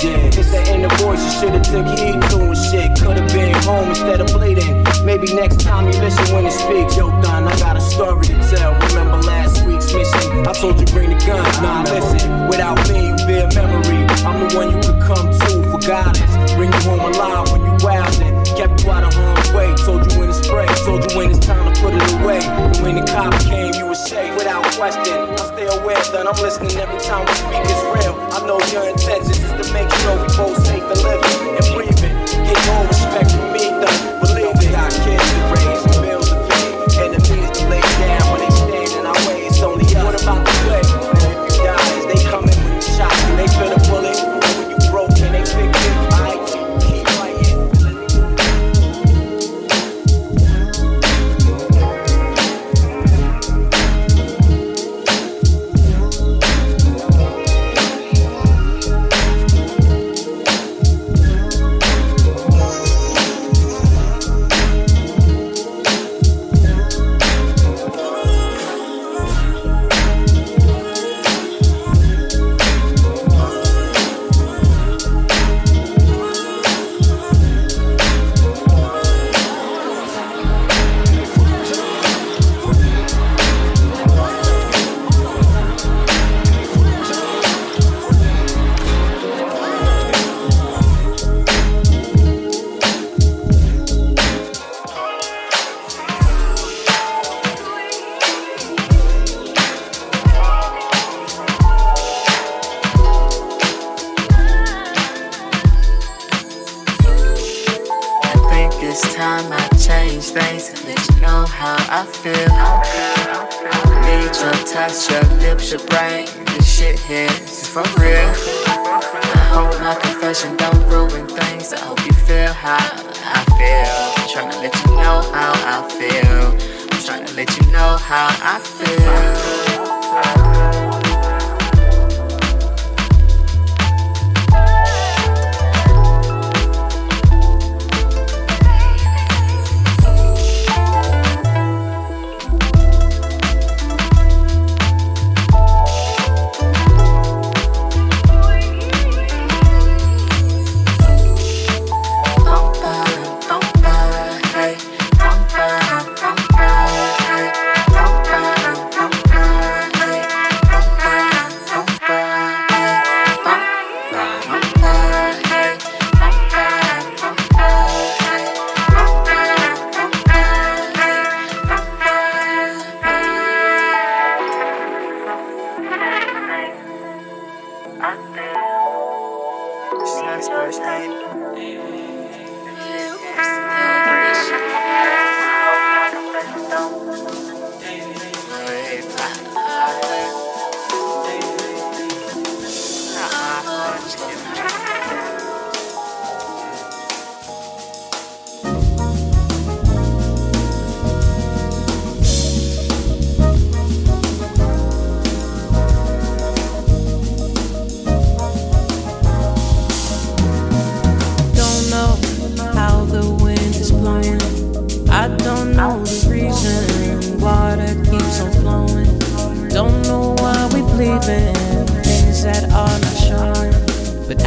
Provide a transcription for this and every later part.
shit. If that inner voice, you should've took heed to and shit. Could've been home instead of bleeding. Maybe next time you listen when it speaks. Yo, Don, I got a story to tell. Remember last week's mission? I told you bring the gun. Nah, listen, without me, you be a memory. I'm the one you could come to goddess. Bring you home alive when you wildin'. Kept you out of harm's way. Told you when it's spray. Told you when it's time to put it away. When the cops came, you were safe without question. I stay aware that I'm listening every time we speak. It's real. I know your intentions is to make sure we both safe and living and breathing. Get over Until there. It's not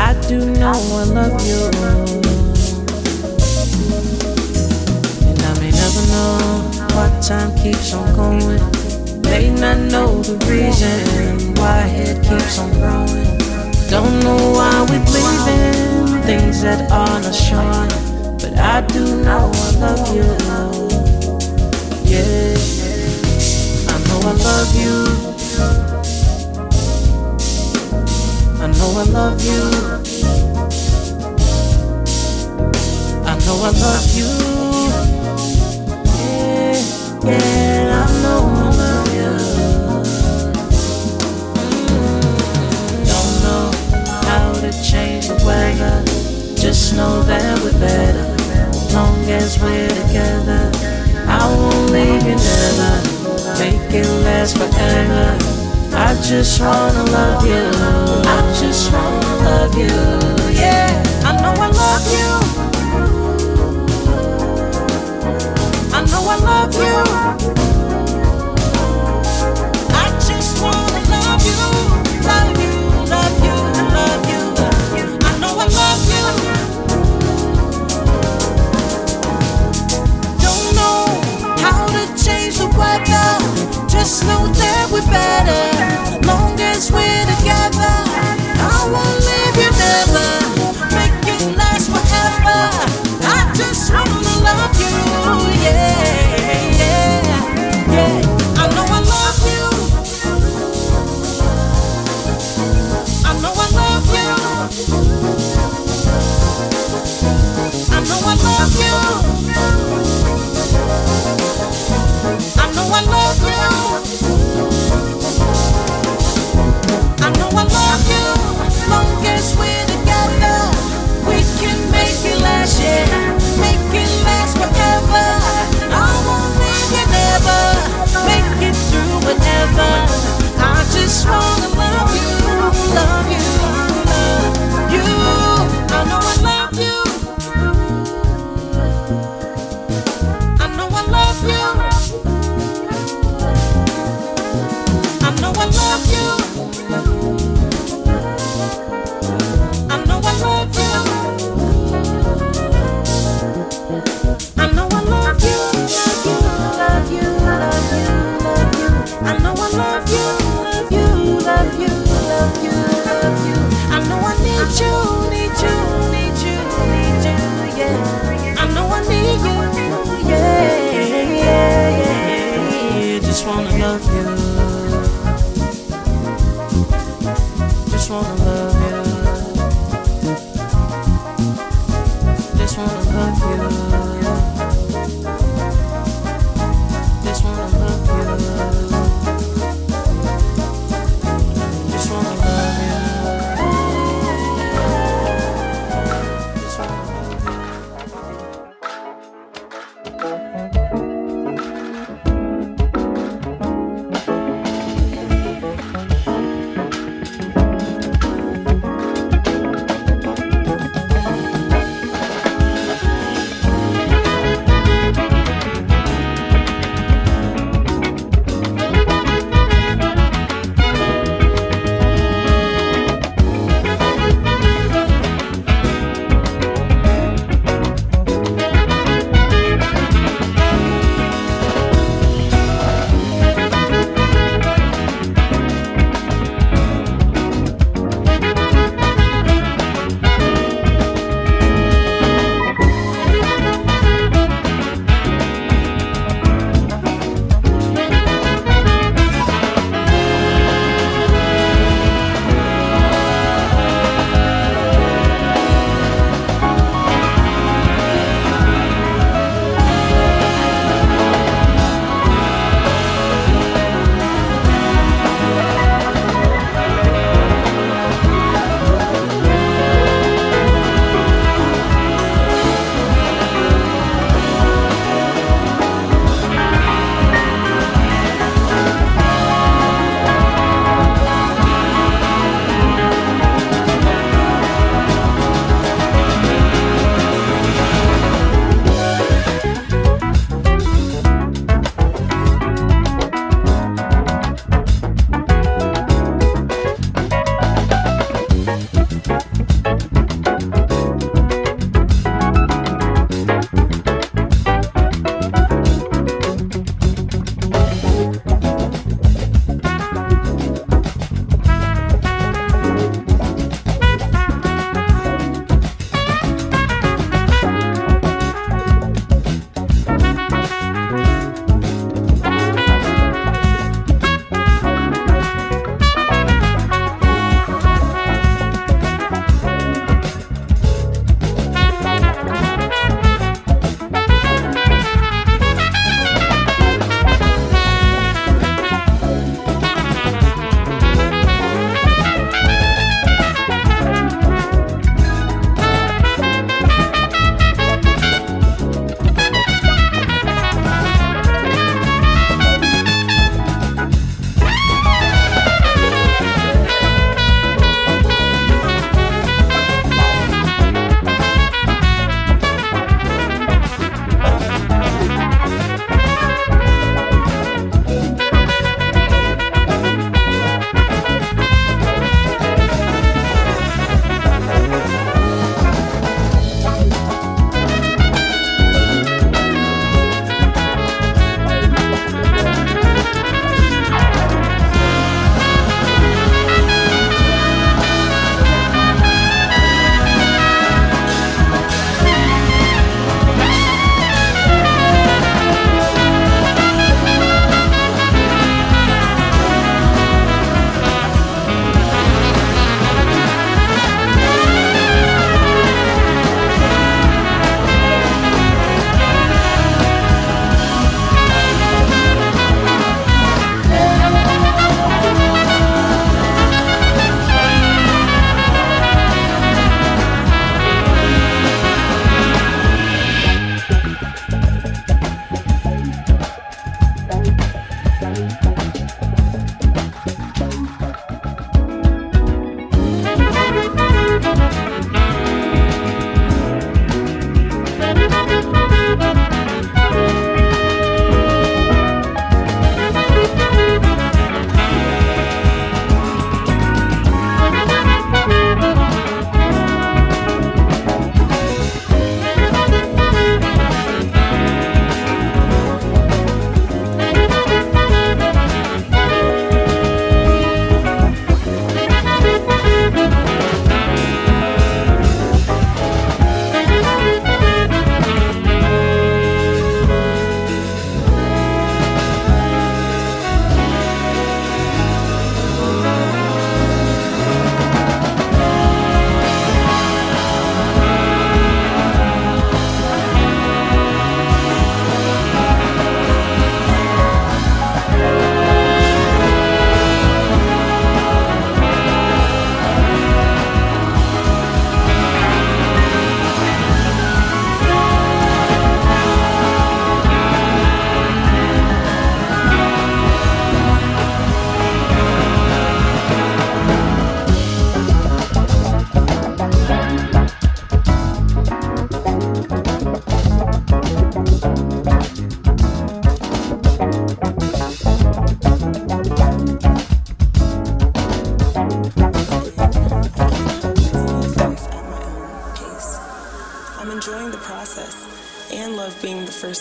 I do know I love you. And I may never know why time keeps on going. May not know the reason why it keeps on growing. Don't know why we believe in things that are not showing. But I do know I love you. Yeah, I know I love you. I know I love you. I know I love you. Yeah, yeah, I know I love you. Mm, Don't know how to change the weather. Just know that we're better. Long as we're together, I won't leave you never. Make it last forever. I just wanna love you. I just wanna love you. Yeah, I know I love you. I know I love you. I just wanna love you, Just know that we're better. Long as we're together, I won't leave you never. Make it last forever. I just wanna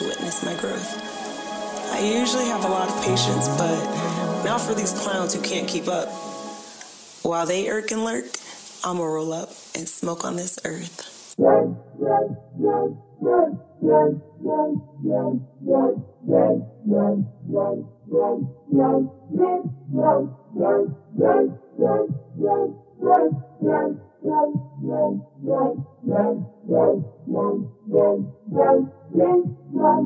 to witness my growth. I usually have a lot of patience, but not for these clowns who can't keep up. While they irk and lurk, I'ma roll up and smoke on this earth.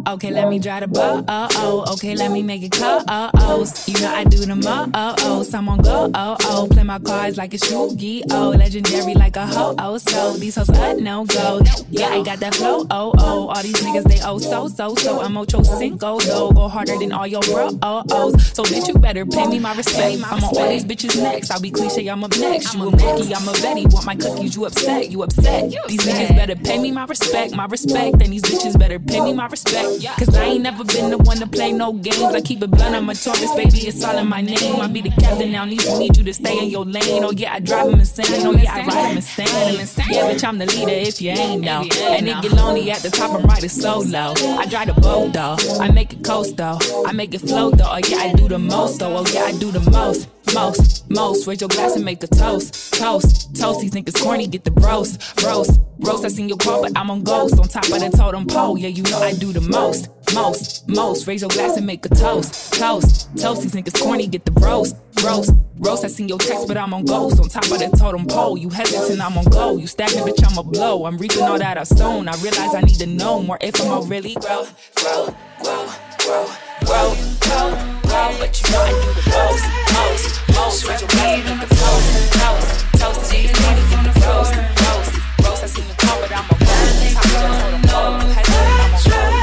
Okay, let me dry the bow. Oh, oh. Okay, let me make it close. Oh, oh. You know I do them all. Oh, oh. Someone go. Oh, oh. Play my cards like it's Yu-Gi. Oh, legendary like a ho. Oh, so these hoes up no go. Yeah, I got that flow. Oh, oh. All these niggas they oh so so so. I'm Ocho Cinco though. Go harder than all your bro. Oh, oh. So bitch, you better pay me my respect. I'm on all these bitches next. I'll be cliche. I'm up next. You a Mookie. I'm a Betty. Want my cookies? You upset? You upset? These niggas better pay me my respect. My respect. Then these bitches better pay me my respect. Cause I ain't never been the one to play no games. I keep it blunt, I'm a Taurus, baby, it's all in my name. I be the captain now, need, need you to stay in your lane. Oh yeah, I drive him insane. Oh yeah, I ride him insane. Yeah, bitch, I'm the leader if you ain't know. And it get lonely at the top, I'm riding solo. I drive the boat though, I make it coast though. I make it float though, oh yeah, I do the most though. Oh yeah, I do the most most, most. Raise your glass and make a toast, toast, toast. These niggas corny, get the roast, roast, roast. I seen your car, but I'm on ghost. On top of the totem pole, yeah, you know I do the most, most, most. Raise your glass and make a toast, toast, toast. These niggas corny, get the roast, roast, roast. I seen your text, but I'm on ghost. On top of the totem pole, you hesitant, I'm on go. You stagnant, bitch, I'm a blow. I'm reaping all that I've sown. I realize I need to know more if I'ma really grow, grow, grow, grow, grow, grow grow, but you know I do the most, most, most. With your best, make the toast, toast, toast. See need it from the roast, roast, roast. I seen the car, but I'm a roast. Top the it, I'm a.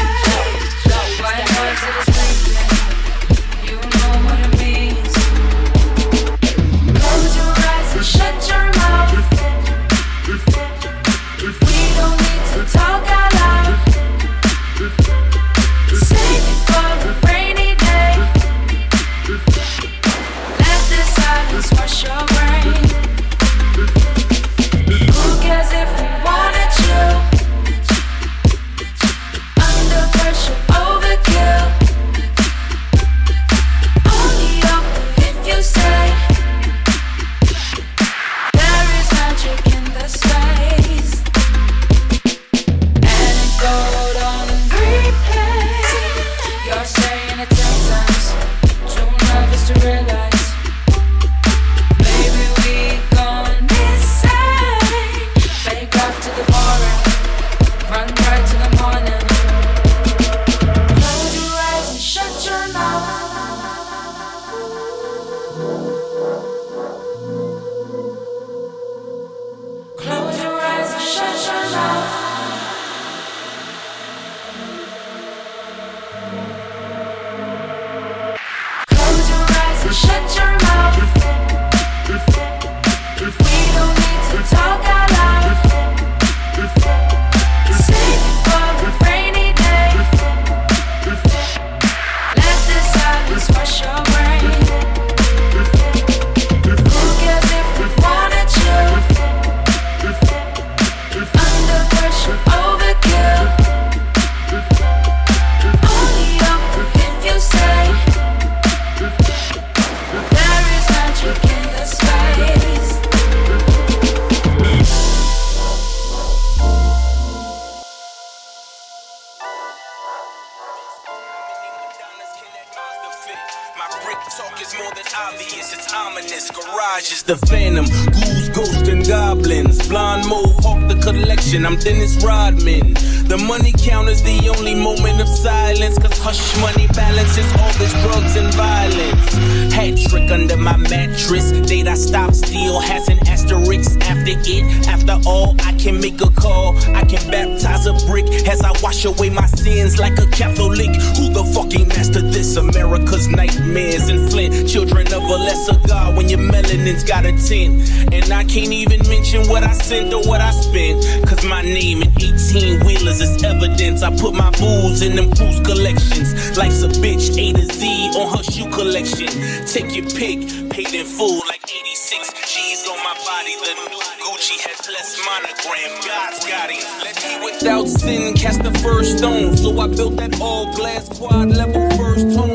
My brick talk is more than obvious, it's ominous. Garage is the phantom, ghouls, ghosts, and goblins. Blonde mohawk, the collection, I'm Dennis Rodman. The money counter's the only moment of silence, cause hush money balances all this drugs and violence. Hat trick under my mattress, date I stop still has an asterisk after it. After all, I can make a call, I can baptize a brick as I wash away my sins like a Catholic. Who the fucking master this? America's nightmares and Flint. Children of a lesser God when your melanin's got a tint. And I can't even mention what I sent or what I spent. Cause my name in 18 wheelers is evidence. I put my booze in them cruise collections. Life's a bitch, A to Z on her shoe collection. Take your pick, paid in full like 86 G's on my body. The new Gucci had less monogram. God's got him. Let he without sin cast the first stone. So I built that all glass quad level first tone